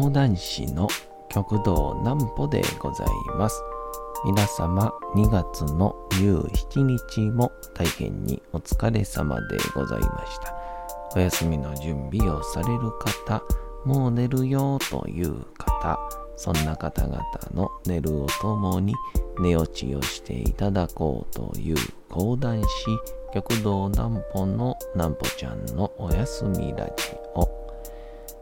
講談師の極道南歩でございます。皆様2月の17日も大変にお疲れ様でございました。お休みの準備をされる方、もう寝るよという方、そんな方々の寝るをともに寝落ちをしていただこうという講談師極道南歩の南歩ちゃんのおやすみラジオ。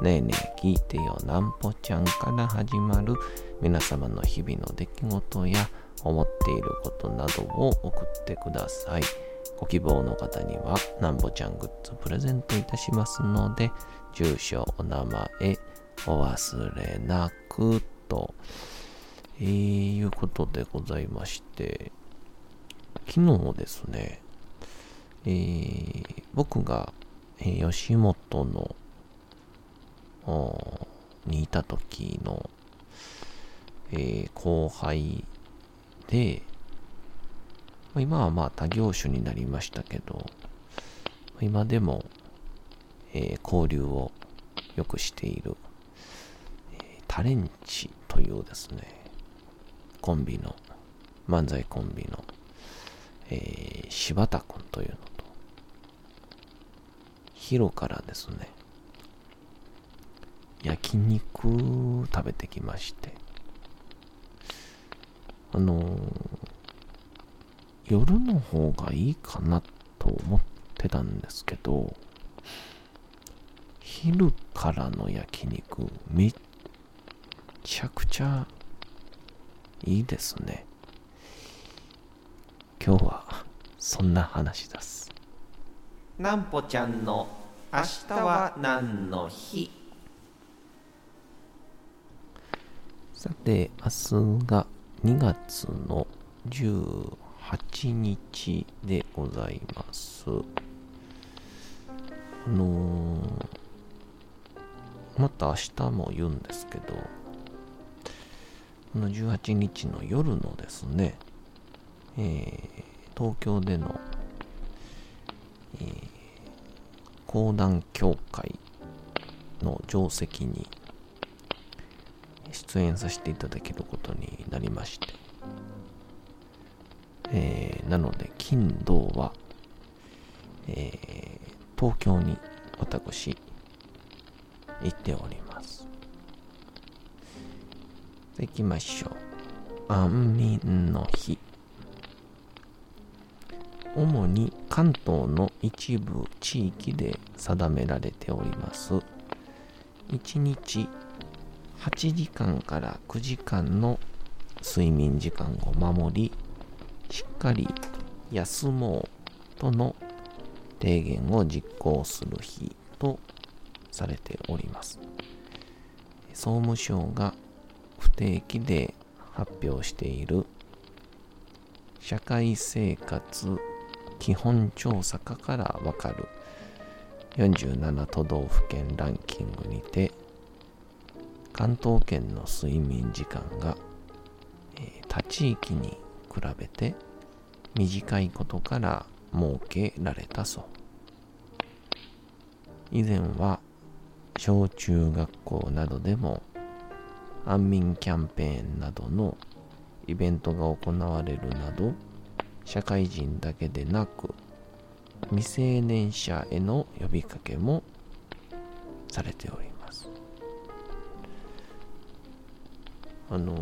ねえねえ聞いてよなんぽちゃんから始まる皆様の日々の出来事や思っていることなどを送ってください。ご希望の方にはなんぽちゃんグッズプレゼントいたしますので、住所、お名前、お忘れなくと、えー、いうことでございまして、昨日ですね、えー僕が、え吉本のにいた時の、えー後輩で、今はまあ他業種になりましたけど、今でも、えー交流をよくしている、えータレンチというですね、コンビの、漫才コンビの、えー柴田くんというのと、ヒロからですね、焼肉食べてきまして、あのー夜の方がいいかなと思ってたんですけど、昼からの焼肉、めっちゃくちゃいいですね。今日はそんな話です。なんぽちゃんの明日は何の日？さて、明日が2月の18日でございます。あのーまた明日も言うんですけど、この18日の夜のですね、えー東京での、えー講談協会の定石に出演させていただけることになりまして、えーなので金土は、えー東京に私行っております。行きましょう。安眠の日。主に関東の一部地域で定められております。1日8時間から9時間の睡眠時間を守りしっかり休もうとの提言を実行する日とされております。総務省が不定期で発表している社会生活基本調査課からわかる47都道府県ランキングにて関東圏の睡眠時間が、えー他地域に比べて短いことから設けられたそう。以前は小中学校などでも安眠キャンペーンなどのイベントが行われるなど社会人だけでなく未成年者への呼びかけもされておりあのー、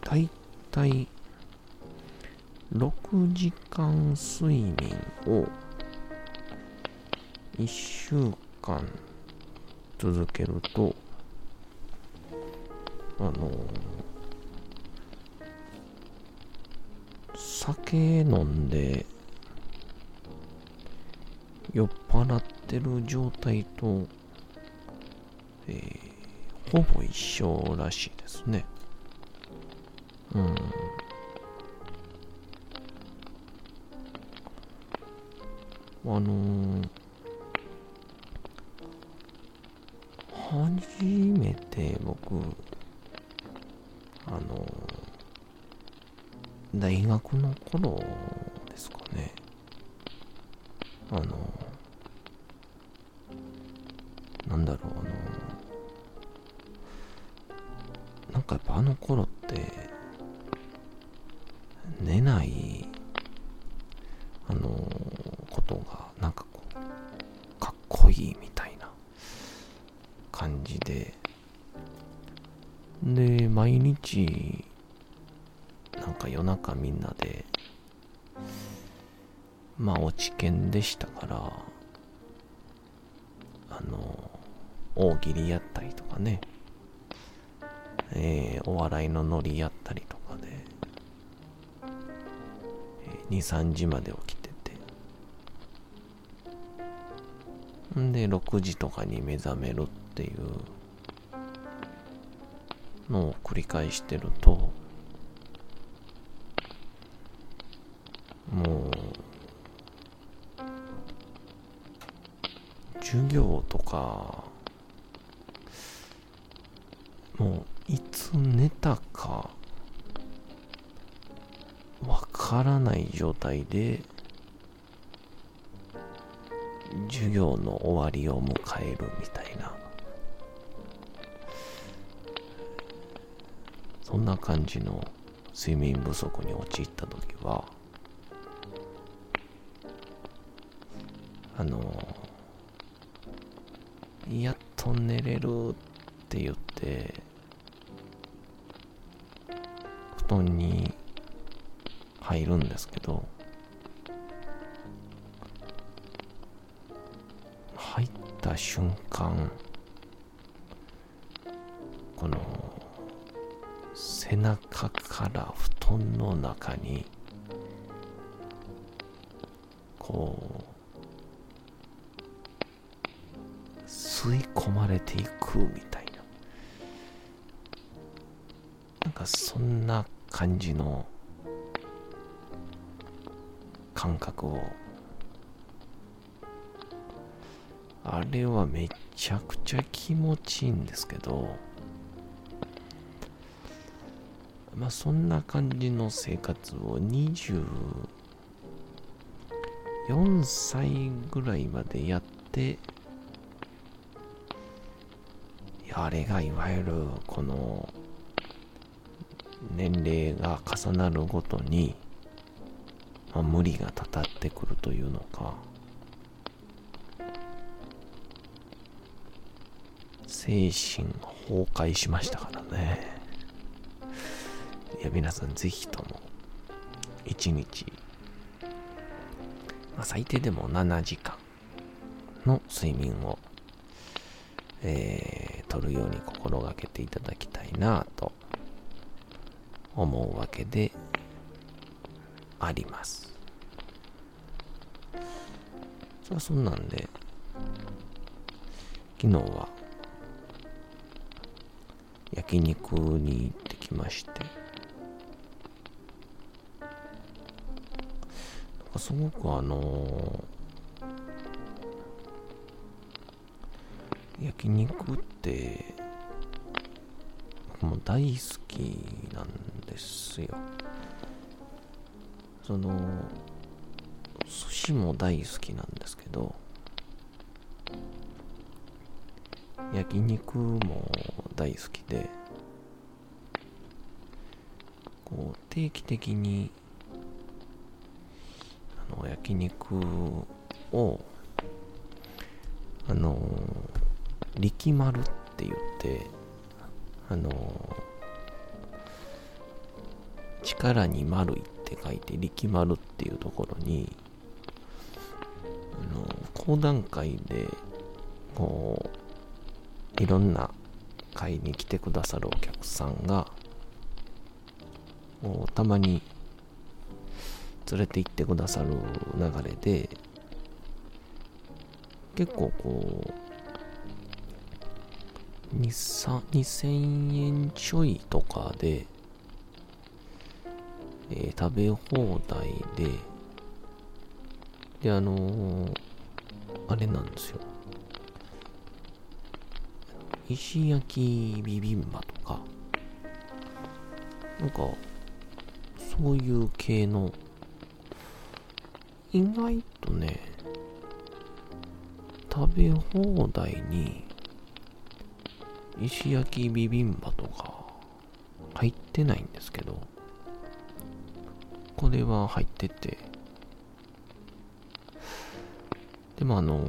大体6時間睡眠を1週間続けるとあの酒飲んで酔っ払ってる状態とえー、ほぼ一緒らしいですね。うん。あのー、初めて僕、あのー、大学の頃ですかね。あのー、なんだろう、あのかやっぱあの頃って、寝ないあのことがなんかこうかっこいいみたいな感じで。で毎日なんか夜中みんなでまあ落ち研でしたからあの大喜利やったりとかね。えー、お笑いのノリやったりとかで、えー、2、3時まで起きてて。んで、6時とかに目覚めるっていうのを繰り返してると、もう、授業とか、もう、いつ寝たか、わからない状態で、授業の終わりを迎えるみたいな。そんな感じの睡眠不足に陥った時はあのやっと寝れるって言って布団に入るんですけど入った瞬間この背中から布団の中にこう吸い込まれていくみたいな。なんかそんな感じの感覚を。あれはめちゃくちゃ気持ちいいんですけど、まあそんな感じの生活を24歳ぐらいまでやって、あれがいわゆるこの年齢が重なるごとに、まあ、無理がたたってくるというのか、精神崩壊しましたからね。いや、皆さんぜひとも、一日、まあ、最低でも7時間の睡眠を、えー、取るように心がけていただきたいなと思うわけであります。さあ、そんなんで、昨日は焼肉に行ってきましてなんかすごくあのー、焼肉って僕も大好きなんでですよ。その寿司も大好きなんですけど焼肉も大好きでこう定期的にあの焼肉をあの力丸って言ってあの力に丸いって書いて力丸っていうところにあの講談会でこういろんな会に来てくださるお客さんがこうたまに連れて行ってくださる流れで結構こう2000円ちょいとかで、えー、食べ放題で、で、あのー、あれなんですよ。石焼きビビンバとか、なんか、そういう系の、意外とね、食べ放題に、石焼きビビンバとか入ってないんですけど、これは入ってて、でもあの、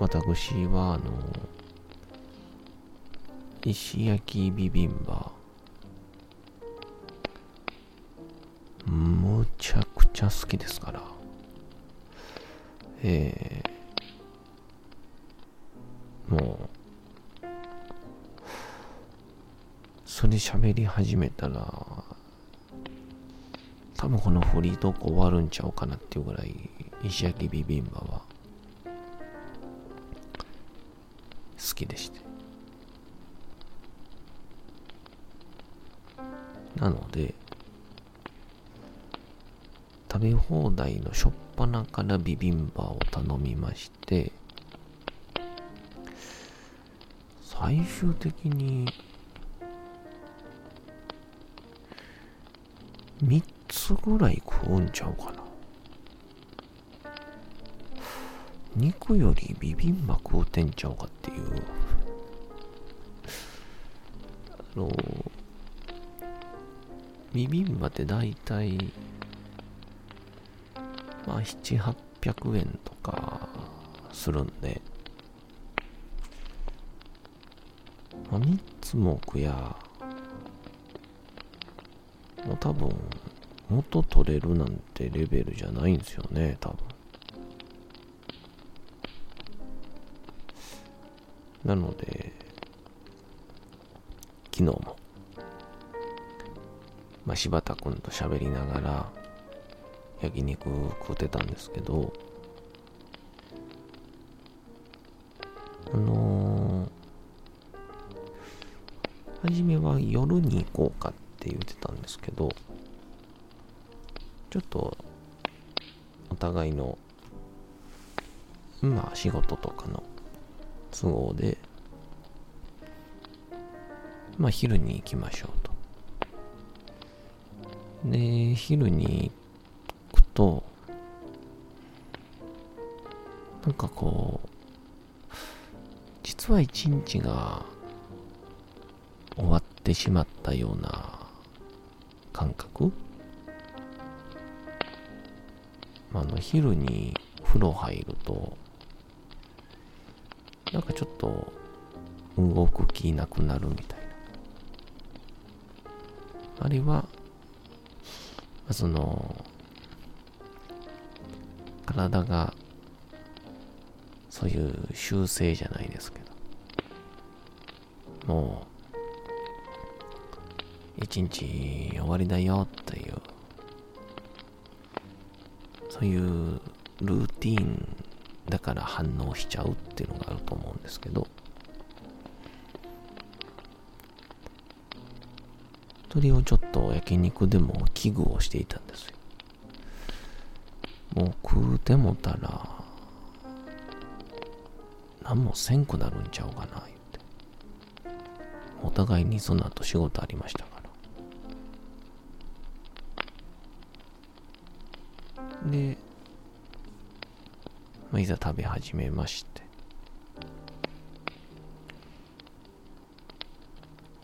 私はあの、石焼きビビンバ、むちゃくちゃ好きですから、えー、もう、それ喋り始めたら、多分このフリートーク終わるんちゃうかなっていうぐらい、石焼ビビンバは、好きでして。なので、食べ放題のしょっぱなからビビンバを頼みまして、最終的につぐらい食うんちゃうかな。肉よりビビンバ食うてんちゃうかっていう。あの、ビビンバって大体まあ、7、800円とかするんで、まあ、3つもくや、もう多分、元取れるなんてレベルじゃないんですよね、多分。なので、昨日も、まあ、柴田君と喋りながら、焼肉食ってたんですけど、あのー、初めは夜に行こうかって言ってたんですけど、ちょっと、お互いの、まあ仕事とかの都合で、まあ昼に行きましょうと。で、昼に行っと、なんかこう、実は一日が終わってしまったような感覚あの、昼に風呂入ると、なんかちょっと動く気なくなるみたいな。あるいは、その、体がそういう習性じゃないですけどもう一日終わりだよっていうそういうルーティンだから反応しちゃうっていうのがあると思うんですけどそれをちょっと焼肉でも危惧をしていたんですよもう食うてもたら、何もせんくなるんちゃうかな、言って。お互いにその後仕事ありましたから。で、まあ、いざ食べ始めまして。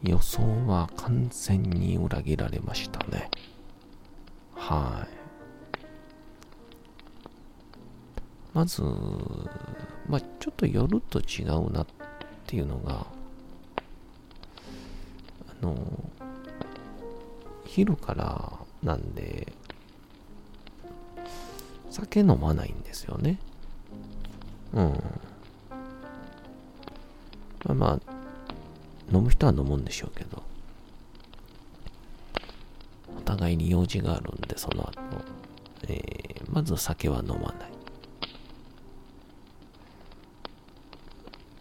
予想は完全に裏切られましたね。はい。まず、まあ、ちょっと夜と違うなっていうのが、あの、昼からなんで、酒飲まないんですよね。うん。まあまあ、飲む人は飲むんでしょうけど、お互いに用事があるんで、その後、えー、まず酒は飲まない。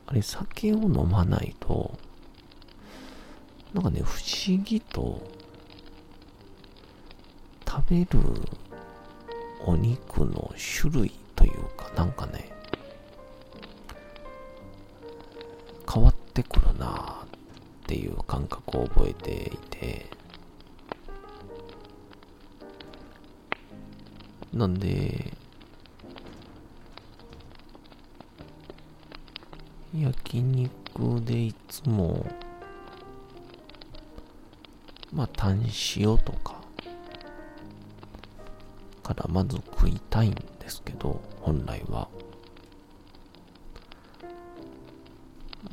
あれ、酒を飲まないと、なんかね、不思議と、食べるお肉の種類というか、なんかね、変わってくるなっていう感覚を覚えていて、なんで、焼肉でいつも、まあ、タン塩とか、からまず食いたいんですけど、本来は。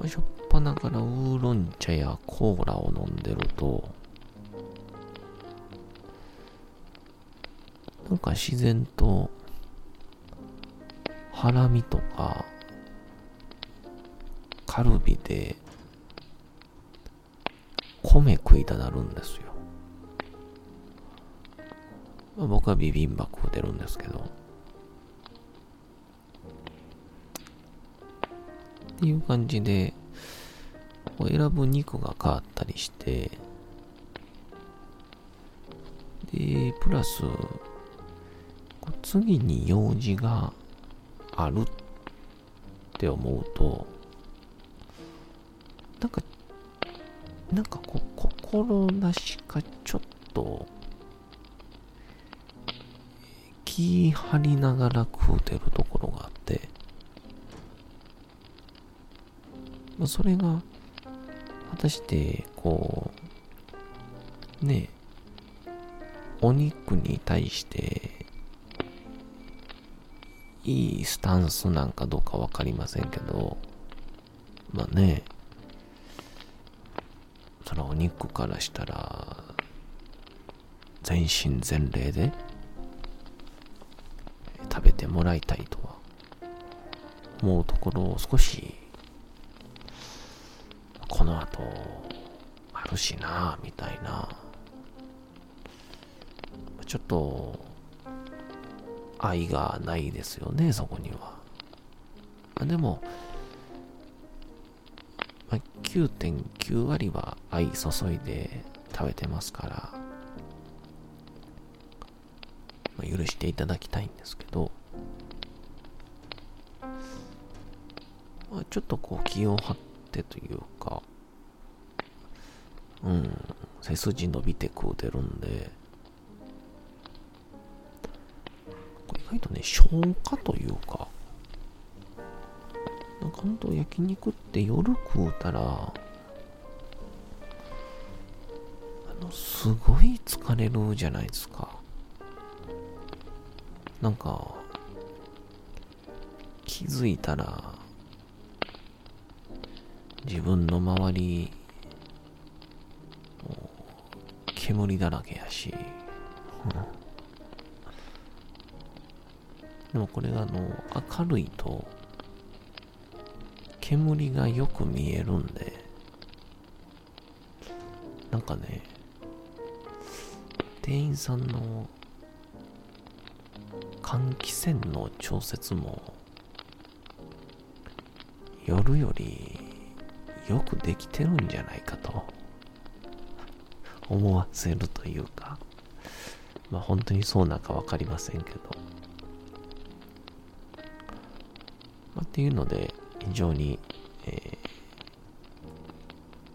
しょっぱなからウーロン茶やコーラを飲んでると、なんか自然と、ハラミとか、カルビで、米食いたなるんですよ。まあ、僕はビビンバ食うてるんですけど。っていう感じで、選ぶ肉が変わったりして、で、プラス、次に用事があるって思うと、なんか、なんかこう、心なしかちょっと、気張りながら食うてるところがあって、まあ、それが、果たして、こう、ねお肉に対して、いいスタンスなんかどうかわかりませんけど、まあね、そのお肉からしたら、全身全霊で、もらいたいとは思うところを少しこの後あるしなみたいな。ちょっと愛がないですよねそこには。でも、9.9割は愛注いで食べてますから、許していただきたいんですけど、まあ、ちょっとこう気を張ってというか、うん、背筋伸びて食うてるんで、意外とね、消化というか、なんかほんと焼肉って夜食うたら、あの、すごい疲れるじゃないですか。なんか、気づいたら、自分の周り、煙だらけやし、でもこれがあの、明るいと、煙がよく見えるんで、なんかね、店員さんの換気扇の調節も夜よりよくできてるんじゃないかと。思わせるというか。まあ本当にそうなんかわかりませんけど、まあ、っていうので非常に、えー、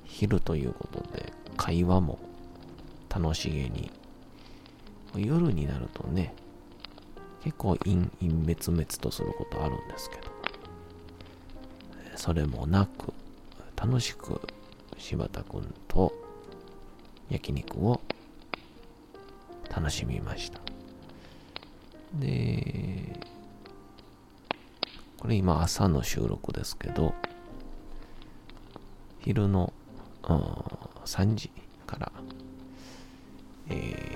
昼ということで会話も楽しげに夜になるとね結構陰陰滅滅とすることあるんですけど、それもなく、楽しく柴田くんと焼肉を楽しみました。で、これ今朝の収録ですけど、昼の、3時から、え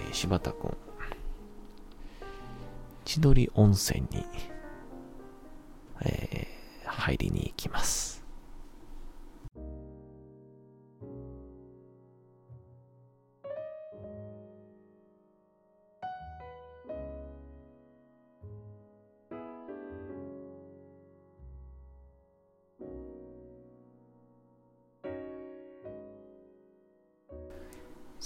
ー、柴田くん千鳥温泉に、えー、入りに行きます。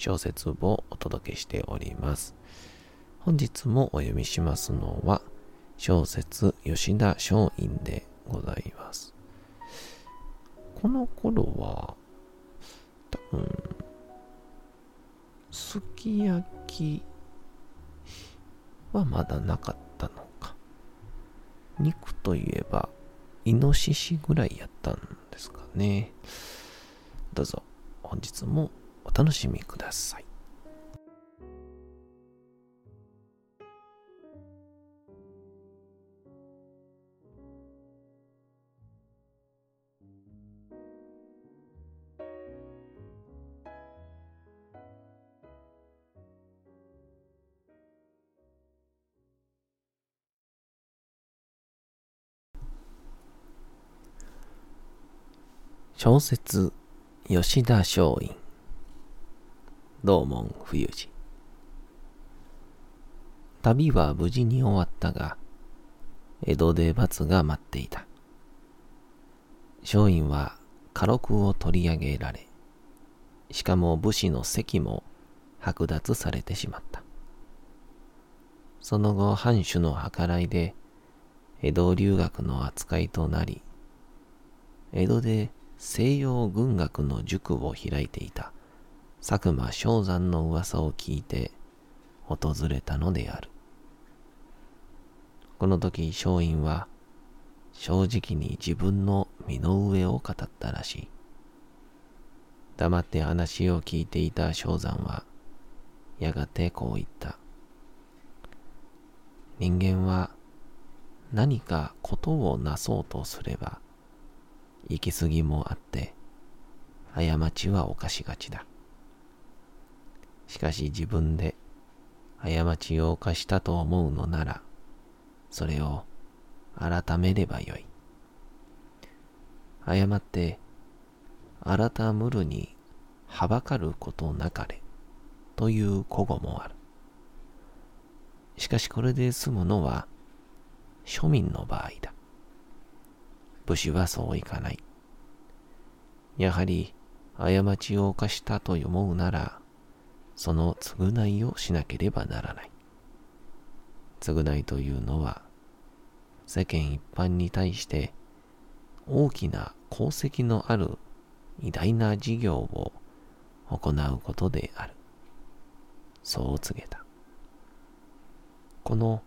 小説をお届けしております。本日もお読みしますのは、小説吉田松陰でございます。この頃は、多分、すき焼きはまだなかったのか。肉といえば、イノシシぐらいやったんですかね。どうぞ、本日もお楽しみください。小説吉田松陰道門冬治旅は無事に終わったが江戸で罰が待っていた。松陰は家禄を取り上げられしかも武士の席も剥奪されてしまった。その後藩主の計らいで江戸留学の扱いとなり江戸で西洋軍学の塾を開いていた。佐久間昌山の噂を聞いて訪れたのである。この時松陰は正直に自分の身の上を語ったらしい。黙って話を聞いていた昌山はやがてこう言った。人間は何かことをなそうとすれば行き過ぎもあって、過ちは犯しがちだ。しかし自分で過ちを犯したと思うのなら、それを改めればよい。誤って改むるにはばかることなかれという古語もある。しかしこれで済むのは庶民の場合だ。武士はそういかない。やはり、過ちを犯したと思うなら、その償いをしなければならない。償いというのは、世間一般に対して大きな功績のある偉大な事業を行うことである。そう告げた。この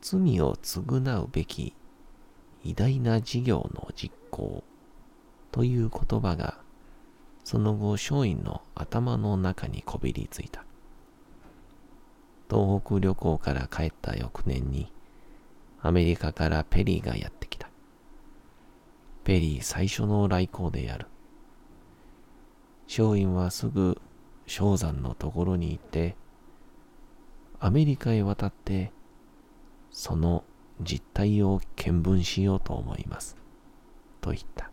罪を償うべき偉大な事業の実行という言葉がその後松陰の頭の中にこびりついた。東北旅行から帰った翌年にアメリカからペリーがやってきた。ペリー最初の来航である。松陰はすぐ氷山のところに行って、アメリカへ渡って、その実態を見聞しようと思います。と言った。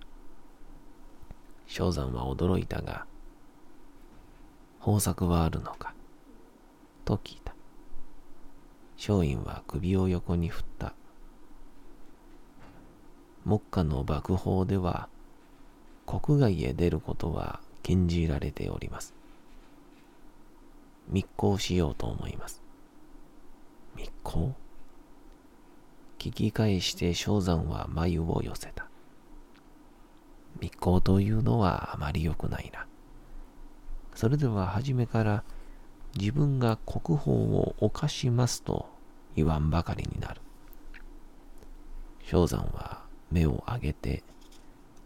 正山は驚いたが、方策はあるのか？と聞いた。松陰は首を横に振った。目下の爆砲では、国外へ出ることは禁じられております。密航しようと思います。密航？聞き返して正山は眉を寄せた。密航というのはあまり良くないな。それでは初めから自分が国宝を犯しますと言わんばかりになる。正山は目を上げて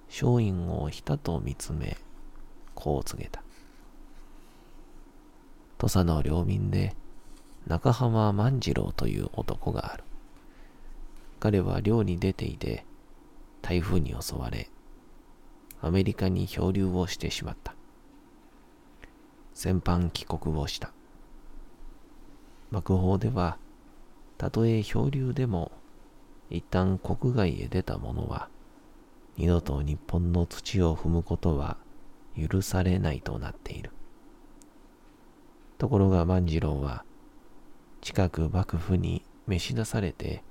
松陰をひたと見つめ、こう告げた。土佐の領民で中浜万次郎という男がある。彼は漁に出ていて、台風に襲われ、アメリカに漂流をしてしまった。戦犯帰国をした。幕法では、たとえ漂流でも、一旦国外へ出た者は、二度と日本の土を踏むことは許されないとなっている。ところが万次郎は、近く幕府に召し出されて、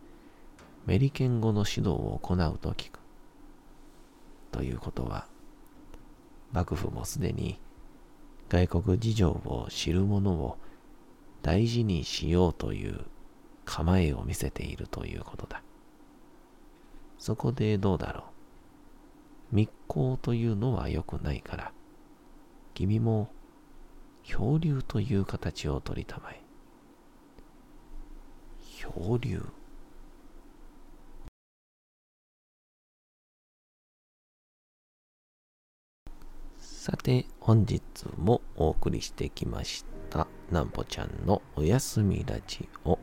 メリケン語の指導を行うと聞く。ということは、幕府もすでに外国事情を知る者を大事にしようという構えを見せているということだ。そこでどうだろう。密航というのは良くないから、君も漂流という形を取りたまえ。漂流？さて、本日もお送りしてきました、なんぽちゃんのおやすみラジオ。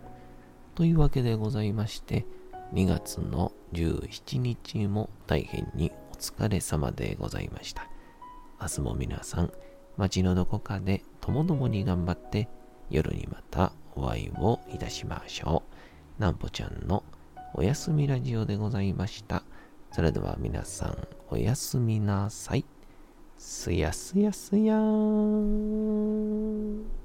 というわけでございまして、2月の17日も大変にお疲れ様でございました。明日も皆さん、街のどこかでともどもに頑張って、夜にまたお会いをいたしましょう。なんぽちゃんのおやすみラジオでございました。それでは皆さん、おやすみなさい。すやすやすやーん。